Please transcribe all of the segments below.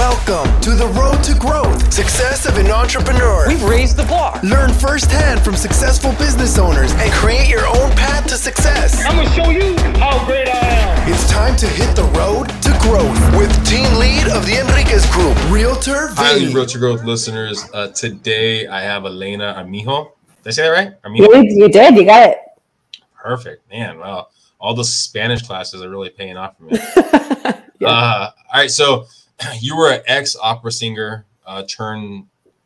Welcome to the road to growth, success of an entrepreneur. We've raised the bar. Learn firsthand from successful business owners and create your own path to success. I'm gonna show you how great I am. It's time to hit the road to growth with team lead of the Enriquez Group, Realtor Hi, Vinny. Road to Growth listeners. Uh, today I have Elena Armijo. Did I say that right? You, Armijo. you did. You got it. Perfect, man. Well, all the Spanish classes are really paying off for me. Yeah. uh, all right, so you were an ex opera singer, uh,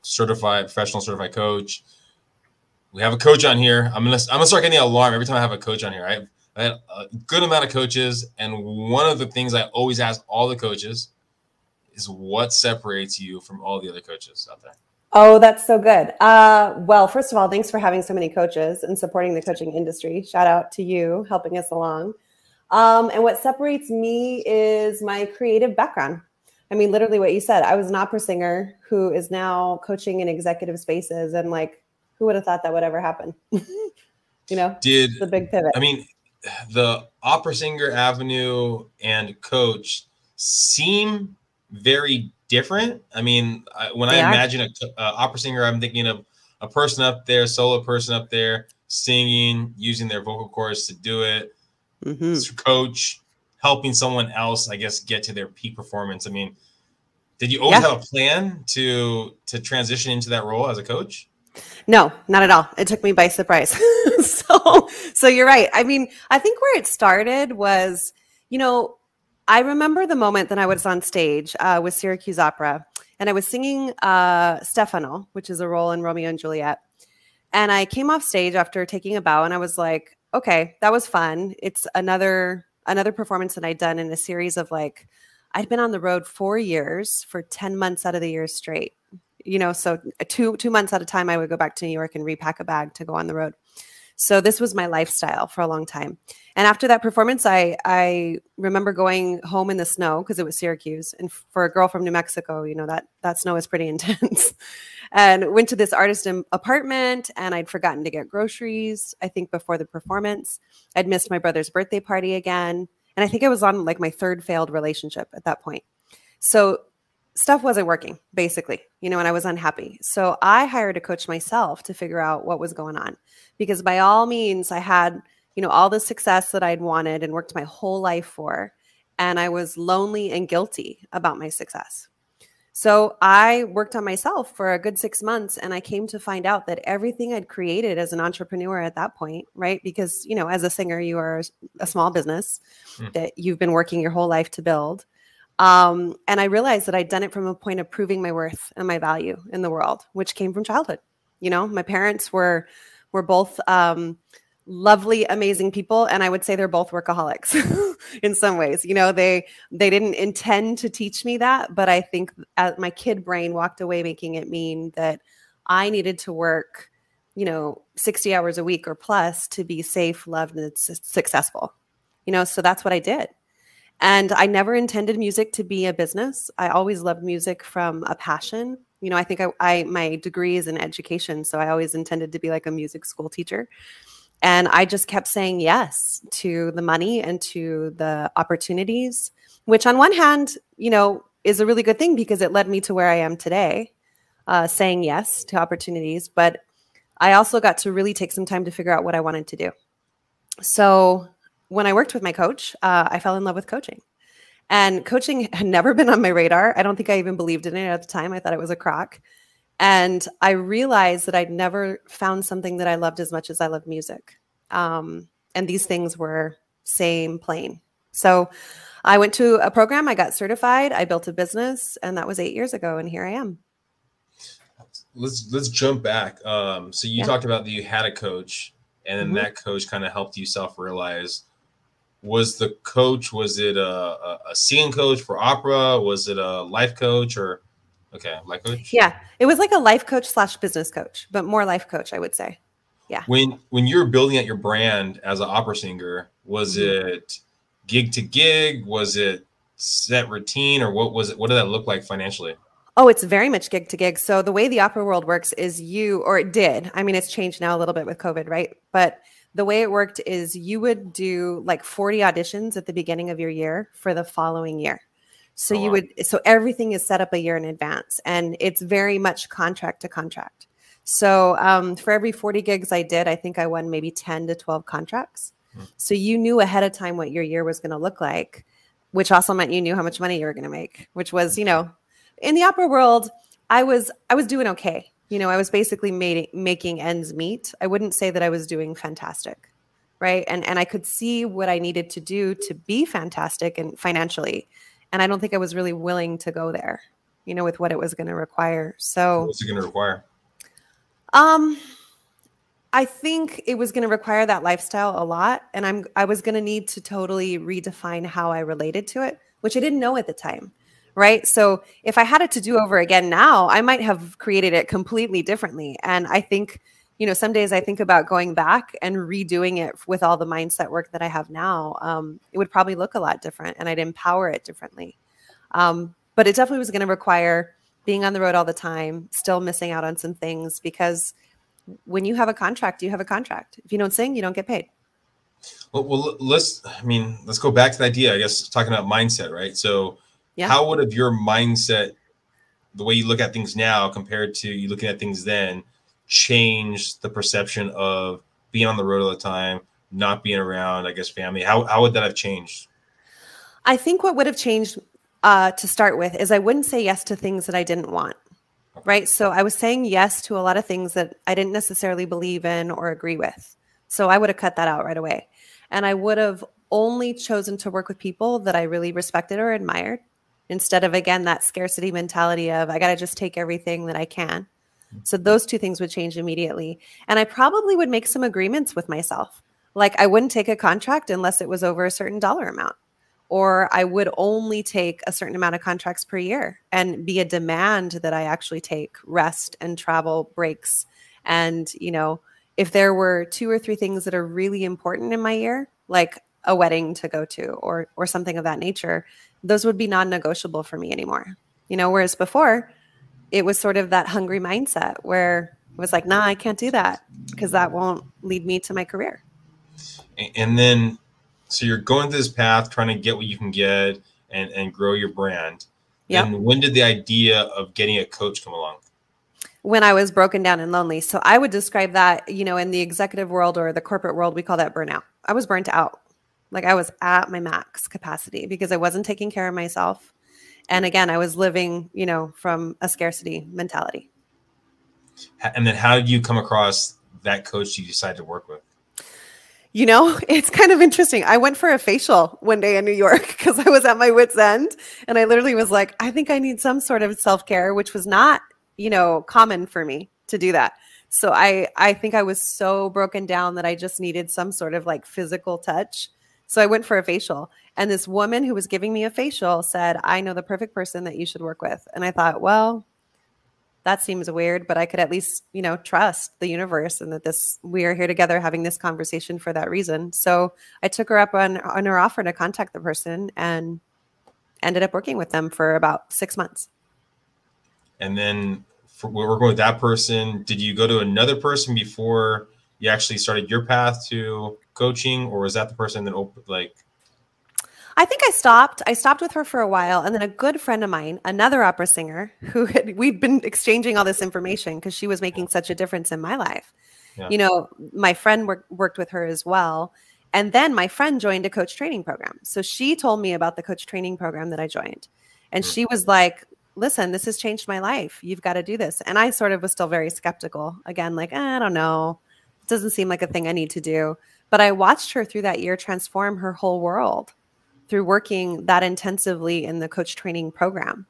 certified professional certified coach. We have a coach on here. I'm gonna I'm gonna start getting the alarm every time I have a coach on here. I I had a good amount of coaches, and one of the things I always ask all the coaches is what separates you from all the other coaches out there. Oh, that's so good. Uh, well, first of all, thanks for having so many coaches and supporting the coaching industry. Shout out to you helping us along. Um, and what separates me is my creative background. I mean, literally what you said. I was an opera singer who is now coaching in executive spaces, and like, who would have thought that would ever happen? you know, Did the big pivot. I mean, the opera singer avenue and coach seem very different. I mean, I, when They I are. imagine a co- uh, opera singer, I'm thinking of a person up there, solo person up there, singing, using their vocal cords to do it. Mhm. Coach helping someone else, I guess, get to their peak performance. I mean, did you always Yeah. have a plan to to transition into that role as a coach? No, not at all. It took me by surprise. so, so you're right. I mean, I think where it started was, you know, I remember the moment that I was on stage uh, with Syracuse Opera, and I was singing uh, Stefano, which is a role in Romeo and Juliet. And I came off stage after taking a bow, and I was like, "Okay, that was fun. It's another another performance that I'd done in a series of like, I'd been on the road four years for ten months out of the year straight." you know so uh, two two months at a time i would go back to new york and repack a bag to go on the road so this was my lifestyle for a long time. And after that performance i i remember going home in the snow because it was syracuse. And for a girl from new mexico you know that that snow is pretty intense. And went to this artist apartment and i'd forgotten to get groceries i think before the performance. I'd missed my brother's birthday party again. And i think i was on like my third failed relationship at that point. So stuff wasn't working basically you know and i was unhappy. So i hired a coach myself to figure out what was going on because by all means i had you know all the success that i'd wanted and worked my whole life for and i was lonely and guilty about my success. So i worked on myself for a good six months and i came to find out that everything i'd created as an entrepreneur at that point right? Because you know as a singer you are a small business Hmm. that you've been working your whole life to build um, and I realized that I'd done it from a point of proving my worth and my value in the world, which came from childhood. You know, my parents were were both um, lovely, amazing people, and I would say they're both workaholics in some ways. You know, they they didn't intend to teach me that, but I think my kid brain walked away making it mean that I needed to work, you know, sixty hours a week or plus to be safe, loved, and successful. You know, so that's what I did. And I never intended music to be a business. I always loved music from a passion. You know, I think I, I my degree is in education, so I always intended to be like a music school teacher. And I just kept saying yes to the money and to the opportunities, which on one hand, you know, is a really good thing because it led me to where I am today, uh, saying yes to opportunities. But I also got to really take some time to figure out what I wanted to do. So when I worked with my coach, uh, I fell in love with coaching. And coaching had never been on my radar. I don't think I even believed in it at the time. I thought it was a crock. And I realized that I'd never found something that I loved as much as I loved music. Um, and these things were same plane. So I went to a program, I got certified, I built a business, and that was eight years ago. And here I am. let's let's jump back. Um, so you Yeah. talked about that you had a coach, and then Mhm. that coach kind of helped you self realize. Was the coach? Was it a, a, a singing coach for opera? Was it a life coach or okay, life coach? Yeah. It was like a life coach slash business coach, but more life coach, I would say. Yeah. When when you're building out your brand as an opera singer, was Mhm. it gig to gig? Was it set routine, or what was it? What did that look like financially? Oh, it's very much gig to gig. So the way the opera world works is you, or it did. I mean, it's changed now a little bit with COVID, right? But the way it worked is you would do like 40 auditions at the beginning of your year for the following year. So Oh, you wow. would so everything is set up a year in advance and it's very much contract to contract. So um, for every 40 gigs I did, I think I won maybe 10 to 12 contracts. Hmm. So you knew ahead of time what your year was going to look like, which also meant you knew how much money you were going to make, which was, you know, in the opera world, I was I was doing okay. You know, I was basically made, making ends meet. I wouldn't say that I was doing fantastic, right? And and I could see what I needed to do to be fantastic and financially, and I don't think I was really willing to go there, you know, with what it was going to require. So What's it going to require? um, I think it was going to require that lifestyle a lot, and I'm I was going to need to totally redefine how I related to it, which I didn't know at the time, right? So if I had it to do over again now, I might have created it completely differently. And I think, you know, some days I think about going back and redoing it with all the mindset work that I have now. Um, it would probably look a lot different, and I'd empower it differently. Um, but it definitely was going to require being on the road all the time, still missing out on some things because when you have a contract, you have a contract. If you don't sing, you don't get paid. Well, well, let's. I mean, let's go back to the idea. I guess talking about mindset, right? So, Yeah. how would have your mindset, the way you look at things now compared to you looking at things then, change the perception of being on the road all the time, not being around? I guess family. How how would that have changed? I think what would have changed uh, to start with is I wouldn't say yes to things that I didn't want. Right. So I was saying yes to a lot of things that I didn't necessarily believe in or agree with. So I would have cut that out right away. And I would have only chosen to work with people that I really respected or admired instead of, again, that scarcity mentality of I got to just take everything that I can. So those two things would change immediately. And I probably would make some agreements with myself. Like I wouldn't take a contract unless it was over a certain dollar amount or I would only take a certain amount of contracts per year and be a demand that I actually take rest and travel breaks. And, you know, if there were two or three things that are really important in my year, like a wedding to go to or or something of that nature, those would be non-negotiable for me anymore. You know, whereas before it was sort of that hungry mindset where it was like, nah, I can't do that because that won't lead me to my career. And then, so you're going through this path, trying to get what you can get and and grow your brand. Yep. And when did the idea of getting a coach come along? when I was broken down and lonely. So I would describe that, you know, in the executive world or the corporate world, we call that burnout. I was burnt out. Like I was at my max capacity because I wasn't taking care of myself. And again, I was living, you know, from a scarcity mentality. And then, how did you come across that coach you decided to work with? You know, it's kind of interesting. I went for a facial one day in New York because I was at my wits' end. And I literally was like, I think I need some sort of self care, which was not, you know, common for me to do that. So I, I think I was so broken down that I just needed some sort of like physical touch. So I went for a facial. And this woman who was giving me a facial said, I know the perfect person that you should work with. And I thought, well, that seems weird, but I could at least, you know, trust the universe and that this we are here together having this conversation for that reason. So I took her up on on her offer to contact the person and ended up working with them for about six months. And then, for, we're working with that person. Did you go to another person before you actually started your path to coaching, or was that the person that opened like? I think I stopped. I stopped with her for a while, and then a good friend of mine, another opera singer, who had, we'd been exchanging all this information because she was making such a difference in my life. Yeah. You know, my friend work, worked with her as well, and then my friend joined a coach training program. So she told me about the coach training program that I joined, and she was like, "Listen, this has changed my life. You've got to do this." And I sort of was still very skeptical. Again, like "Eh, I don't know, it doesn't seem like a thing I need to do. But I watched her through that year transform her whole world through working that intensively in the coach training program.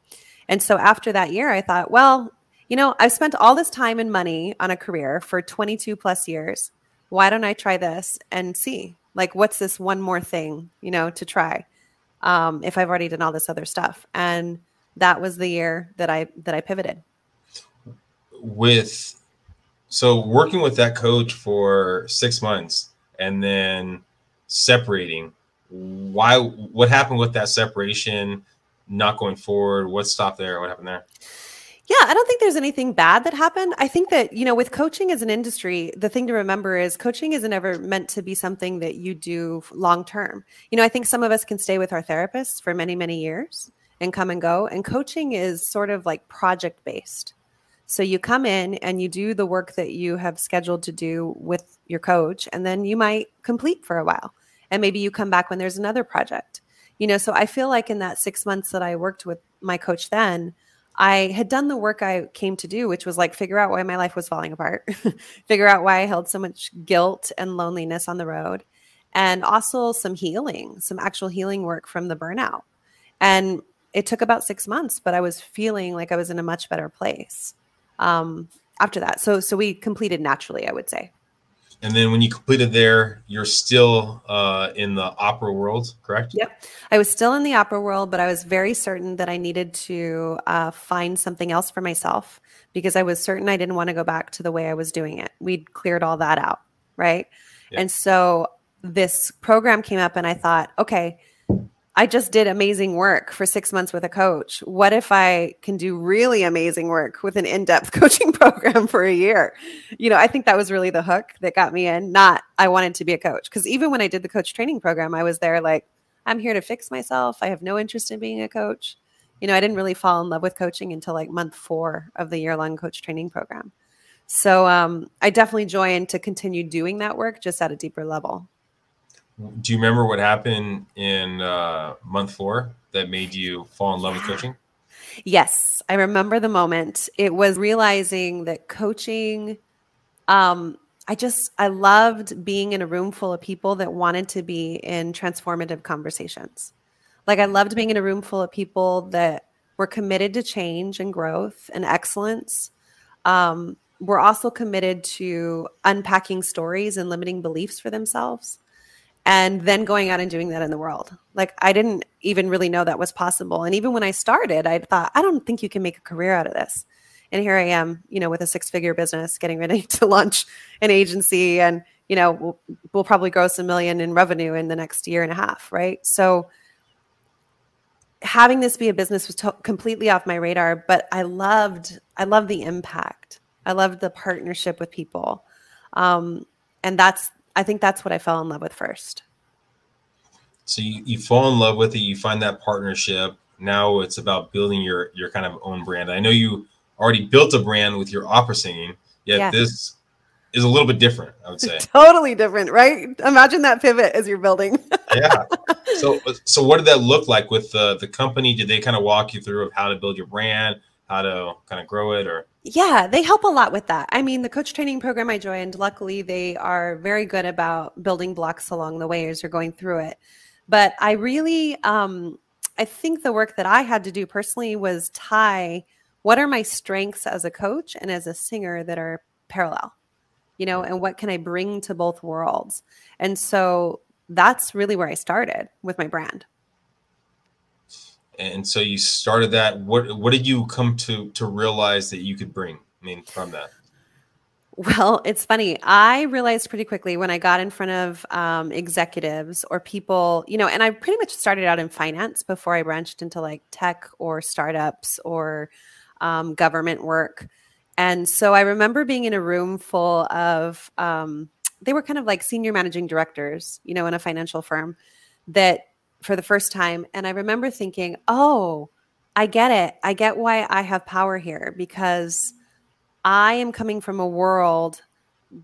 And so after that year, I thought, well, you know, I've spent all this time and money on a career for 22 plus years. Why don't I try this and see? Like, what's this one more thing, you know, to try um, if I've already done all this other stuff? And that was the year that I that I pivoted. with so working with that coach for six months and then separating why what happened with that separation not going forward what stopped there what happened there Yeah, I don't think there's anything bad that happened. I think that, you know, with coaching as an industry, the thing to remember is coaching isn't ever meant to be something that you do long term. You know, I think some of us can stay with our therapists for many, many years and come and go. And coaching is sort of like project based. So you come in and you do the work that you have scheduled to do with your coach, and then you might complete for a while. And maybe you come back when there's another project. You know, so I feel like in that six months that I worked with my coach then, I had done the work I came to do, which was like figure out why my life was falling apart, figure out why I held so much guilt and loneliness on the road, and also some healing, some actual healing work from the burnout. And it took about six months, but I was feeling like I was in a much better place um, after that. So, so we completed naturally, I would say. And then when you completed there, you're still uh, in the opera world, correct? Yep. I was still in the opera world, but I was very certain that I needed to uh, find something else for myself because I was certain I didn't want to go back to the way I was doing it. We'd cleared all that out. Right. Yep. And so this program came up, and I thought, okay, I just did amazing work for six months with a coach. What if I can do really amazing work with an in depth coaching program for a year? You know, I think that was really the hook that got me in, not I wanted to be a coach. Because even when I did the coach training program, I was there like, I'm here to fix myself. I have no interest in being a coach. You know, I didn't really fall in love with coaching until like month four of the year long coach training program. So um, I definitely joined to continue doing that work just at a deeper level do you remember what happened in uh, month four that made you fall in love with coaching? Yes, I remember the moment. It was realizing that coaching, um, I just, I loved being in a room full of people that wanted to be in transformative conversations. Like, I loved being in a room full of people that were committed to change and growth and excellence. Um, we're also committed to unpacking stories and limiting beliefs for themselves and then going out and doing that in the world. Like I didn't even really know that was possible. And even when I started, I thought, I don't think you can make a career out of this. And here I am, you know, with a six-figure business, getting ready to launch an agency, and you know, we'll, we'll probably gross a million in revenue in the next year and a half, right? So having this be a business was to- completely off my radar, but I loved, I loved the impact. I loved the partnership with people. Um, and that's I think that's what I fell in love with first. So you, you fall in love with it, you find that partnership. Now it's about building your your kind of own brand. I know you already built a brand with your opera singing, yet yeah. this is a little bit different, I would say. totally different, right? Imagine that pivot as you're building. yeah. So so what did that look like with the the company? Did they kind of walk you through of how to build your brand, how to kind of grow it or yeah, they help a lot with that. I mean, the coach training program I joined, luckily, they are very good about building blocks along the way as you're going through it. But I really, um, I think the work that I had to do personally was tie what are my strengths as a coach and as a singer that are parallel, you know, and what can I bring to both worlds? And so that's really where I started with my brand and so you started that. What what did you come to to realize that you could bring i mean from that? Well it's funny. I realized pretty quickly when i got in front of um, executives or people you know and i pretty much started out in finance before i branched into like tech or startups or um, government work. And so i remember being in a room full of um, they were kind of like senior managing directors you know in a financial firm that for the first time. And I remember thinking, oh, I get it. I get why I have power here because I am coming from a world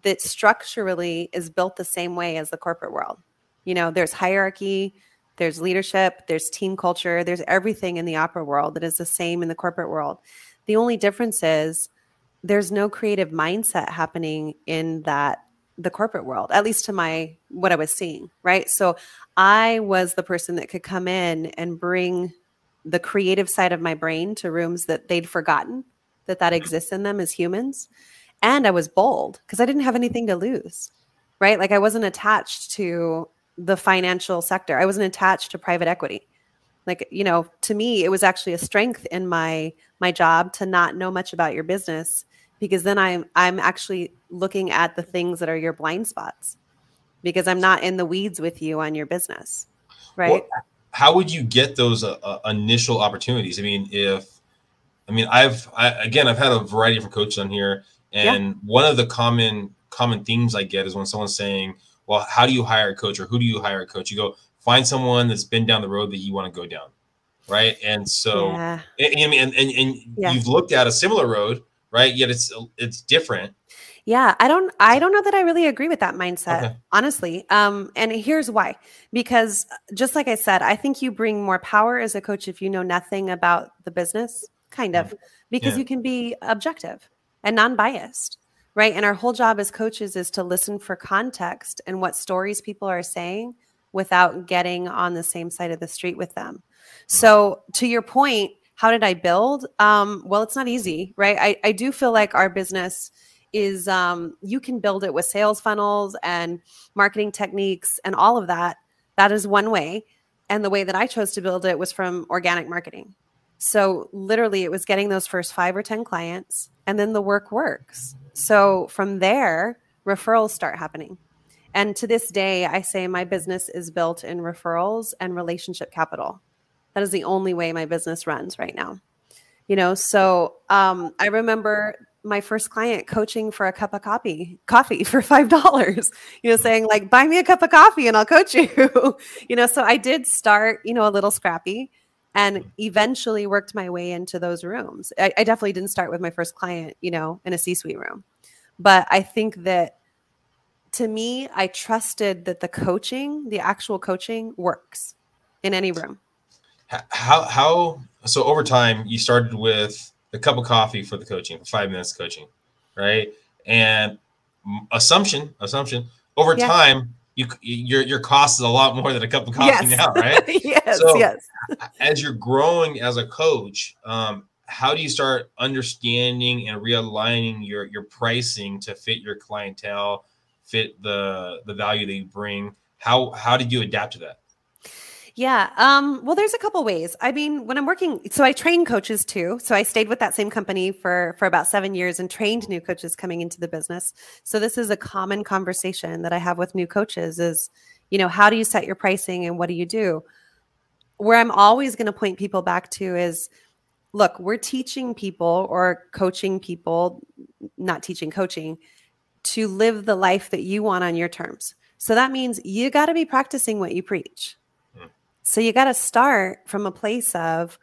that structurally is built the same way as the corporate world. You know, there's hierarchy, there's leadership, there's team culture, there's everything in the opera world that is the same in the corporate world. The only difference is there's no creative mindset happening in that the corporate world at least to my what i was seeing right? So i was the person that could come in and bring the creative side of my brain to rooms that they'd forgotten that that mm-hmm. exists in them as humans. And i was bold because i didn't have anything to lose right? Like i wasn't attached to the financial sector. I wasn't attached to private equity. Like you know to me it was actually a strength in my my job to not know much about your business because then I'm I'm actually looking at the things that are your blind spots because I'm not in the weeds with you on your business, right? Well, how would you get those uh, uh, initial opportunities? I mean, if I mean, I've I, again, I've had a variety of coaches on here, and yeah. one of the common common themes I get is when someone's saying, "Well, how do you hire a coach, or who do you hire a coach?" You go find someone that's been down the road that you want to go down, right? And so, Yeah. and, and, and, and, and Yeah. you've looked at a similar road, right? Yet it's it's different. Yeah, I don't I don't know that I really agree with that mindset, Okay. honestly. Um and here's why. Because uh, just like I said, I think you bring more power as a coach if you know nothing about the business, kind of, because Yeah. you can be objective and non-biased, right? And our whole job as coaches is to listen for context and what stories people are saying without getting on the same side of the street with them. So to your point, how did I build? Um, well, it's not easy, right? I, I do feel like our business is um, you can build it with sales funnels and marketing techniques and all of that. That is one way. And the way that I chose to build it was from organic marketing. So literally, it was getting those first five or 10 clients, and then the work works. So from there, referrals start happening. And to this day, I say my business is built in referrals and relationship capital. That is the only way my business runs right now. You know, so um, I remember my first client coaching for a cup of coffee, coffee for five dollars. You know, saying like, "Buy me a cup of coffee and I'll coach you." you know, so I did start, you know, a little scrappy, and eventually worked my way into those rooms. I, I definitely didn't start with my first client, you know, in a C-suite room, but I think that to me, I trusted that the coaching, the actual coaching, works in any room. How how so over time you started with a cup of coffee for the coaching, for five minutes coaching, right? And assumption assumption over Yeah. time you your your cost is a lot more than a cup of coffee now, right? yes, So- yes. as you're growing as a coach, um, how do you start understanding and realigning your your pricing to fit your clientele, fit the the value that you bring? How how did you adapt to that? Yeah. Um, well, there's a couple ways. I mean, when I'm working, so I train coaches too. So I stayed with that same company for for about seven years and trained new coaches coming into the business. So this is a common conversation that I have with new coaches is, you know, how do you set your pricing and what do you do? Where I'm always going to point people back to is look, we're teaching people or coaching people, not teaching, coaching, to live the life that you want on your terms. So that means you got to be practicing what you preach. So you got to start from a place of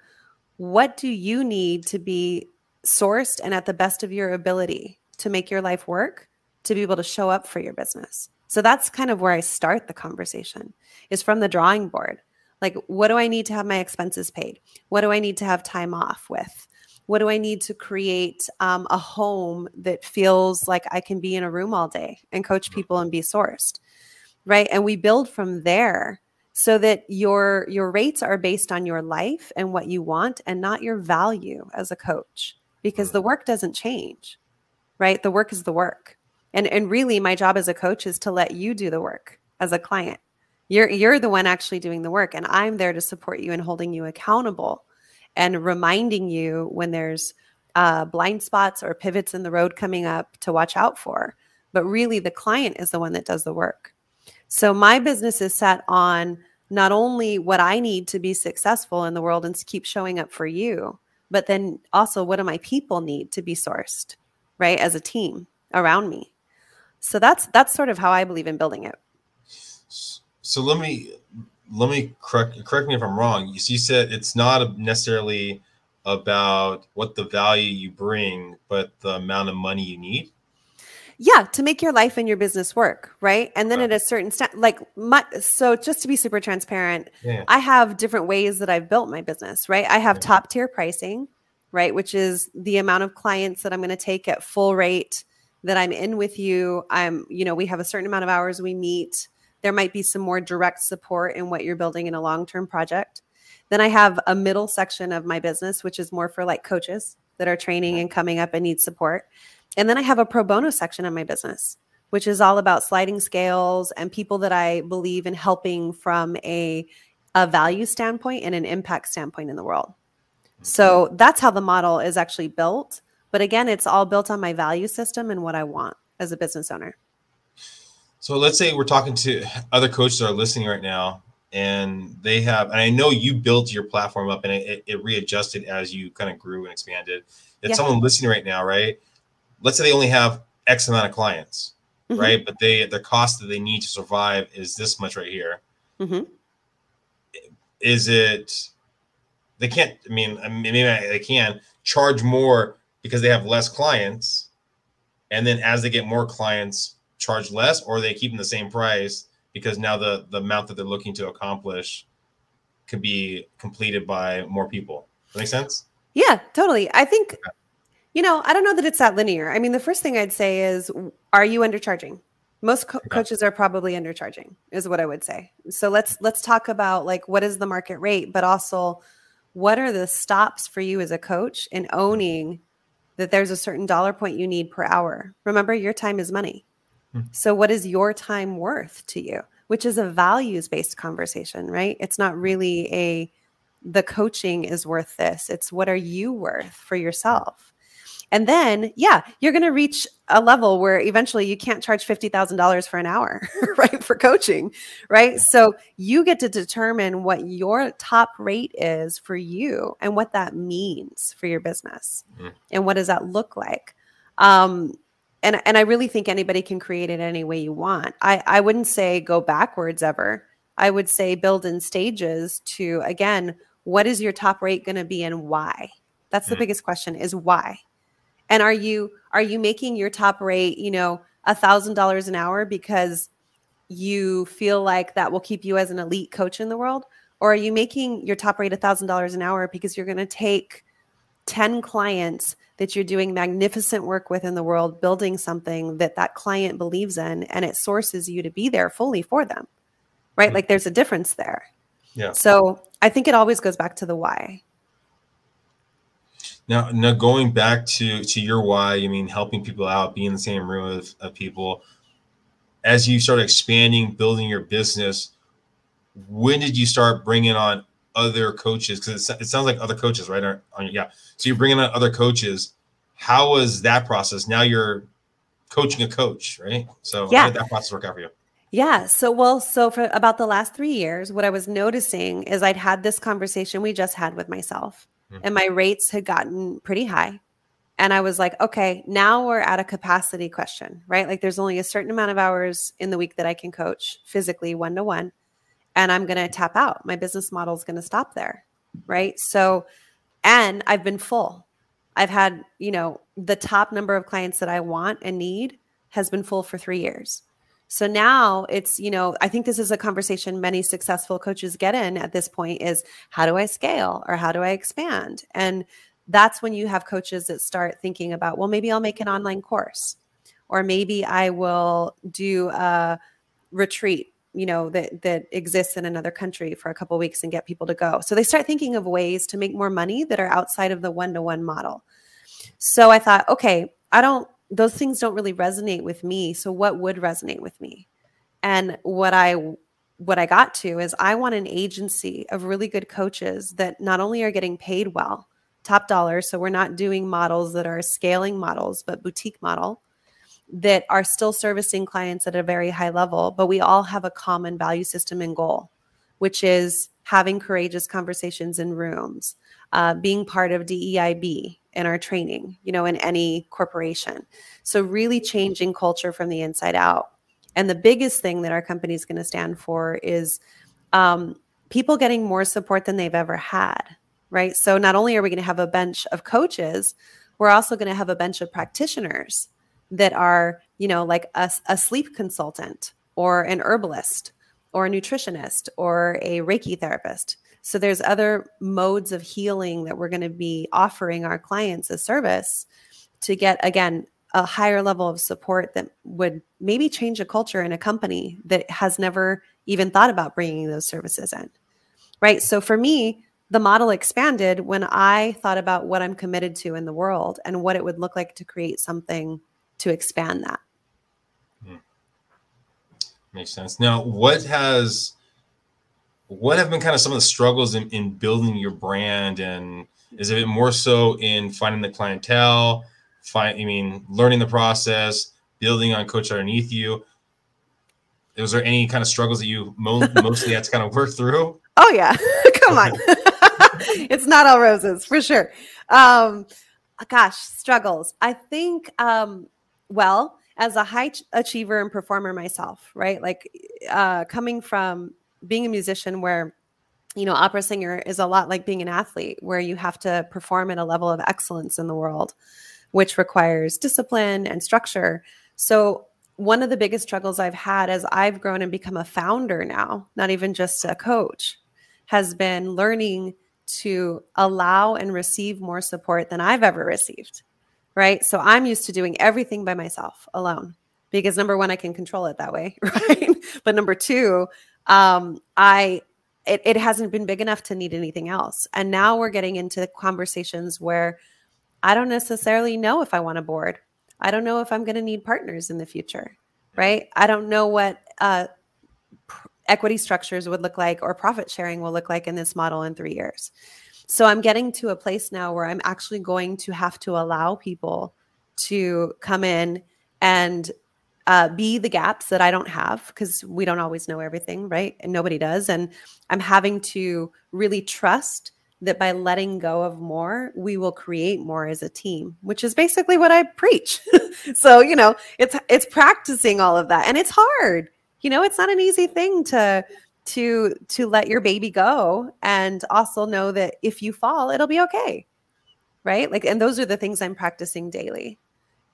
what do you need to be sourced and at the best of your ability to make your life work to be able to show up for your business. So that's kind of where I start the conversation is from the drawing board. Like what do I need to have my expenses paid? What do I need to have time off with? What do I need to create um, a home that feels like I can be in a room all day and coach people and be sourced? Right. And we build from there so that your your rates are based on your life and what you want and not your value as a coach because the work doesn't change right? The work is the work. And and really my job as a coach is to let you do the work as a client. You're you're the one actually doing the work and i'm there to support you and holding you accountable and reminding you when there's uh, blind spots or pivots in the road coming up to watch out for. But really the client is the one that does the work so my business is set on not only what I need to be successful in the world and to keep showing up for you, but then also what do my people need to be sourced, right? As a team around me. So that's that's sort of how I believe in building it. So let me let me correct correct me if I'm wrong. You, you said it's not necessarily about what the value you bring, but the amount of money you need. Yeah, to make your life and your business work, right? And then Right. at a certain step, like my, so just to be super transparent, Yeah. I have different ways that I've built my business, right? I have Yeah. top tier pricing, right? Which is the amount of clients that I'm going to take at full rate that I'm in with you. I'm, you know, we have a certain amount of hours we meet. There might be some more direct support in what you're building in a long term project. Then I have a middle section of my business, which is more for like coaches that are training and coming up and need support. And then I have a pro bono section in my business, which is all about sliding scales and people that I believe in helping from a, a value standpoint and an impact standpoint in the world. So mm-hmm. that's how the model is actually built. But again, it's all built on my value system and what I want as a business owner. So let's say we're talking to other coaches that are listening right now, and they have, and I know you built your platform up and it, it readjusted as you kind of grew and expanded. If Yeah. someone listening right now, right? Let's say they only have X amount of clients, Mhm. right? But they the cost that they need to survive is this much right here. Mhm. Is it they can't. I mean, maybe they can charge more because they have less clients, and then as they get more clients, charge less, or they keep them the same price because now the the amount that they're looking to accomplish could be completed by more people. That make sense? Yeah, totally. I think, you know, I don't know that it's that linear. I mean, the first thing I'd say is, are you undercharging? Most co- coaches are probably undercharging, is what I would say. So let's let's talk about like what is the market rate, but also what are the stops for you as a coach in owning that there's a certain dollar point you need per hour. Remember, your time is money. Hmm. So, what is your time worth to you? Which is a values based conversation, right? It's not really a the coaching is worth this. It's what are you worth for yourself? And then, yeah, you're going to reach a level where eventually you can't charge $50,000 for an hour, right? For coaching, right? So you get to determine what your top rate is for you and what that means for your business. Mm-hmm. And what does that look like? Um, and, and I really think anybody can create it any way you want. I, I wouldn't say go backwards ever. I would say build in stages to, again, what is your top rate going to be and why? That's the mm-hmm. biggest question is why and are you are you making your top rate you know a thousand dollars an hour because you feel like that will keep you as an elite coach in the world? Or are you making your top rate a thousand dollars an hour because you're going to take 10 clients that you're doing magnificent work with in the world building something that that client believes in and it sources you to be there fully for them? Right? Mm-hmm. like there's a difference there. Yeah. So i think it always goes back to the why now, now going back to to your why, I mean, helping people out, being in the same room of, of people. As you start expanding, building your business, when did you start bringing on other coaches? Because it, it, sounds like other coaches, right? Are, are, yeah. So you're bringing on other coaches. How was that process? Now you're coaching a coach, right? So yeah. how did that process work out for you? Yeah. So, well, so for about the last three years, what I was noticing is I'd had this conversation we just had with myself mm-hmm. and my rates had gotten pretty high. And I was like, okay, now we're at a capacity question, right? Like there's only a certain amount of hours in the week that I can coach physically one to one. And I'm going to tap out. My business model is going to stop there, right? So, and I've been full. I've had, you know, the top number of clients that I want and need has been full for three years. So now it's, you know, I think this is a conversation many successful coaches get in at this point is how do I scale or how do I expand? And that's when you have coaches that start thinking about, well, maybe I'll make an online course or maybe I will do a retreat you know that that exists in another country for a couple weeks and get people to go so they start thinking of ways to make more money that are outside of the one-to-one model so i thought okay i don't those things don't really resonate with me so what would resonate with me? And what i what i got to is i want an agency of really good coaches that not only are getting paid well top dollar so we're not doing models that are scaling models but boutique model that are still servicing clients at a very high level but we all have a common value system and goal which is having courageous conversations in rooms uh, being part of DEIB in our training, you know, in any corporation. So, really changing culture from the inside out. And the biggest thing that our company is going to stand for is um, people getting more support than they've ever had, right? So, not only are we going to have a bench of coaches, we're also going to have a bench of practitioners that are, you know, like a, a sleep consultant or an herbalist or a nutritionist or a Reiki therapist so there's other modes of healing that we're going to be offering our clients as service to get again a higher level of support that would maybe change a culture in a company that has never even thought about bringing those services in. Right? So for me, the model expanded when I thought about what I'm committed to in the world and what it would look like to create something to expand that. Hmm. Makes sense. Now, what has what have been kind of some of the struggles in, in building your brand? And is it more so in finding the clientele find i mean learning the process building on coach underneath you? Was there any kind of struggles that you mo- mostly had to kind of work through? Oh yeah. Come on. It's not all roses for sure. Um gosh struggles. I think um well as a high achiever and performer myself right? Like uh coming from being a musician where you know, opera singer is a lot like being an athlete where you have to perform at a level of excellence in the world, which requires discipline and structure. So, one of the biggest struggles I've had as I've grown and become a founder now, not even just a coach, has been learning to allow and receive more support than I've ever received. Right. So I'm used to doing everything by myself alone because number one, I can control it that way. Right. but number two, um, I it, it hasn't been big enough to need anything else. And now we're getting into conversations where I don't necessarily know if I want a board. I don't know if I'm going to need partners in the future, right? I don't know what uh, equity structures would look like or profit sharing will look like in this model in three years. So I'm getting to a place now where I'm actually going to have to allow people to come in and uh, be the gaps that I don't have because we don't always know everything, right? And nobody does. And I'm having to really trust that by letting go of more, we will create more as a team, which is basically what I preach. so, you know, it's it's practicing all of that. And it's hard. You know, it's not an easy thing to to to let your baby go and also know that if you fall, it'll be okay. Right? Like and those are the things I'm practicing daily.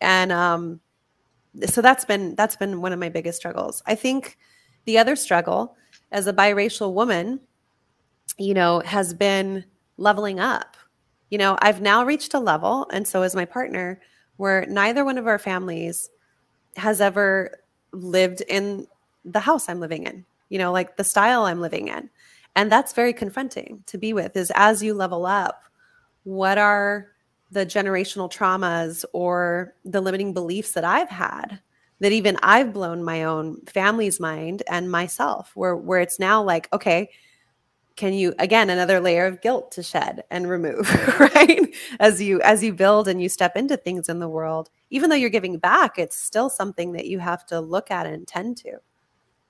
And um so that's been that's been one of my biggest struggles. I think the other struggle as a biracial woman, you know, has been leveling up. You know, I've now reached a level, and so is my partner, where neither one of our families has ever lived in the house I'm living in, you know, like the style I'm living in. And that's very confronting to be with is as you level up, what are the generational traumas or the limiting beliefs that I've had that even I've blown my own family's mind and myself where where it's now like okay can you again another layer of guilt to shed and remove right? As you as you build and you step into things in the world even though you're giving back it's still something that you have to look at and tend to.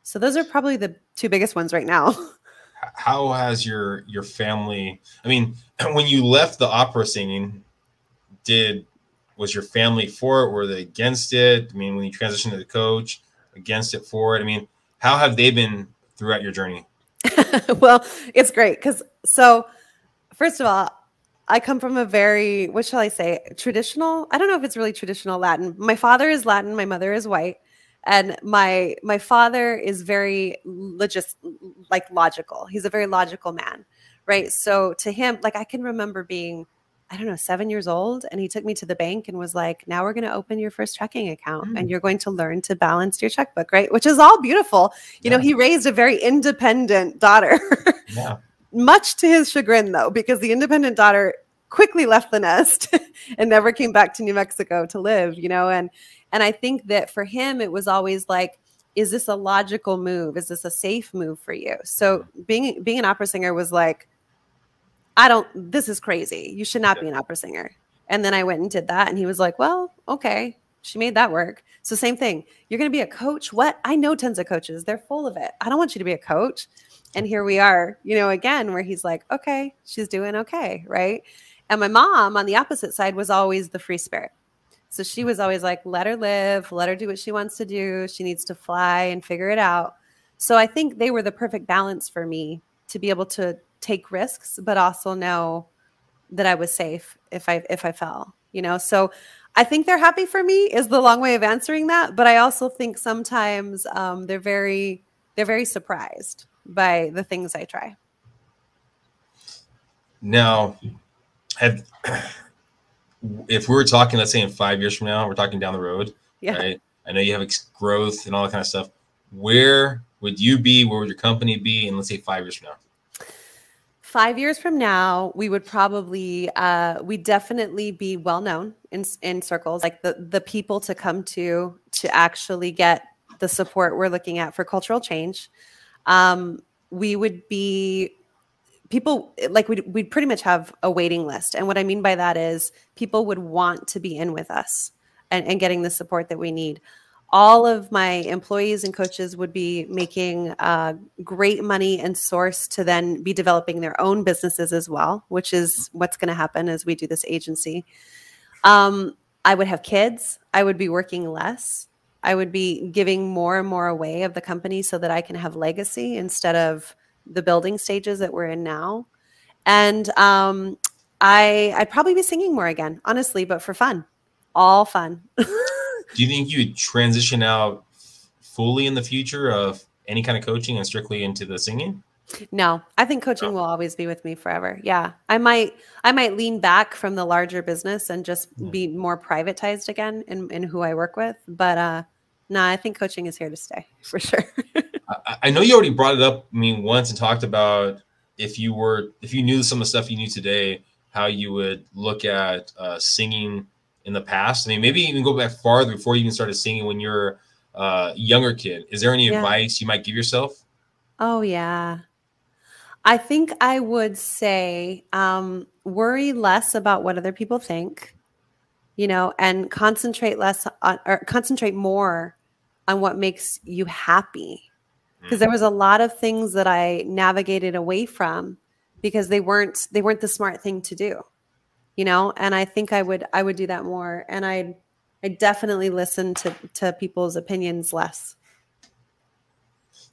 So those are probably the two biggest ones right now. How has your your family i mean when you left the opera singing did was your family for it? Were they against it? I mean, when you transitioned to the coach, against it, for it? I mean, how have they been throughout your journey? well, it's great because so first of all, I come from a very what shall I say traditional. I don't know if it's really traditional Latin. My father is Latin. My mother is white, and my my father is very logis like logical. He's a very logical man, right? So to him, like I can remember being I don't know, seven years old. And he took me to the bank and was like, now we're going to open your first checking account mm. and you're going to learn to balance your checkbook, right? Which is all beautiful. You yeah. know, he raised a very independent daughter. yeah. Much to his chagrin, though, because the independent daughter quickly left the nest and never came back to New Mexico to live, you know, and and I think that for him it was always like is this a logical move? Is this a safe move for you? So being being an opera singer was like I don't, this is crazy. You should not be an opera singer. And then I went and did that. And he was like, well, okay. She made that work. So, same thing. You're going to be a coach. What? I know tons of coaches. They're full of it. I don't want you to be a coach. And here we are, you know, again, where he's like, okay, she's doing okay. Right. And my mom on the opposite side was always the free spirit. So she was always like, let her live, let her do what she wants to do. She needs to fly and figure it out. So I think they were the perfect balance for me to be able to take risks, but also know that I was safe if I if I fell. You know, so I think they're happy for me is the long way of answering that. But I also think sometimes um, they're very they're very surprised by the things I try. Now, have if we were talking, let's say in five years from now, we're talking down the road, yeah. right? I know you have growth and all that kind of stuff. Where would you be? Where would your company be? And let's say five years from now five years from now, we would probably uh, we definitely be well known in in circles, like the the people to come to to actually get the support we're looking at for cultural change. Um, we would be people like we'd, we'd pretty much have a waiting list and what i mean by that is people would want to be in with us and, and getting the support that we need all of my employees and coaches would be making uh, great money and source to then be developing their own businesses as well, which is what's going to happen as we do this agency. Um, I would have kids. I would be working less. I would be giving more and more away of the company so that I can have legacy instead of the building stages that we're in now. And um, I I'd probably be singing more again, honestly, but for fun, all fun. Do you think you would transition out fully in the future of any kind of coaching and strictly into the singing? No, I think coaching will always be with me forever. Yeah. I might I might lean back from the larger business and just be more privatized again in, in who I work with. But uh no, I think coaching is here to stay for sure. I, I know you already brought it up I mean once and talked about if you were if you knew some of the stuff you knew today, how you would look at uh, singing in the past. I mean, maybe even go back farther before you even started singing when you're uh, younger kid. Is there any Yeah. advice you might give yourself? Oh yeah. I think I would say um, worry less about what other people think, you know, and concentrate less on or concentrate more on what makes you happy. Because there was a lot of things that I navigated away from because they weren't they weren't the smart thing to do, you know. And I think I would I would do that more, and I I definitely listen to to people's opinions less.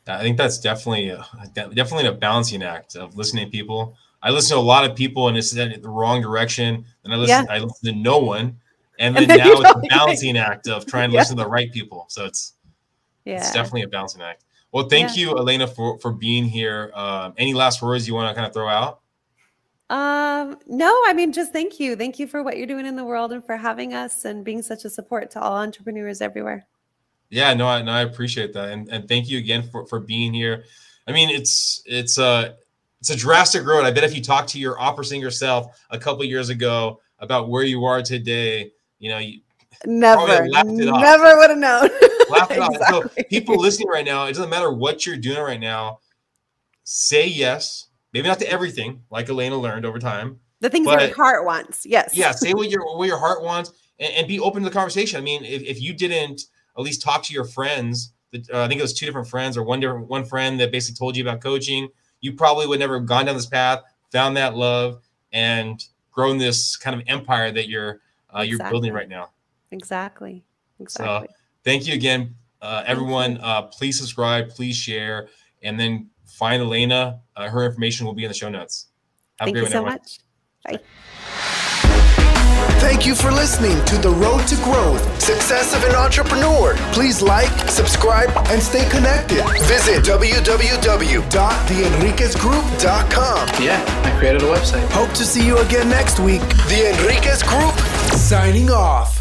I think that's definitely a, definitely a balancing act of listening to people. I listen to a lot of people and it's in the wrong direction, and I listen Yeah. I listen to no one, and then And then now it's a balancing act of trying to Yeah. listen to the right people. So it's Yeah. it's definitely a balancing act. Well, thank Yeah. you, Elena, for for being here. Um, any last words you want to kind of throw out? Um, no, I mean, just thank you. Thank you for what you're doing in the world and for having us and being such a support to all entrepreneurs everywhere. Yeah, no, I no, I appreciate that, and and thank you again for for being here. I mean, it's it's a it's a drastic road. I bet if you talked to your opera singer self a couple years ago about where you are today, you know, you Never, laughed it off. never would have known. off. So people listening right now, it doesn't matter what you're doing right now. Say yes, maybe not to everything, like Elena learned over time. the things but- your heart wants. Yes. yeah say what your what your heart wants and, and be open to the conversation i mean if, if you didn't at least talk to your friends that, uh, i think it was two different friends or one different one friend that basically told you about coaching you probably would never have gone down this path found that love and grown this kind of empire that you're uh, you're building right now Exactly. Exactly. so thank you again uh, everyone uh, please subscribe please share and then find elena uh, her information will be in the show notes have Thank a you great so one everyone. much. Bye. Thank you for listening to The Road to Growth Success of an Entrepreneur. Please like, subscribe, and stay connected. Visit www.theenriquezgroup.com. Yeah, I created a website. Hope to see you again next week. The Enriquez Group, signing off.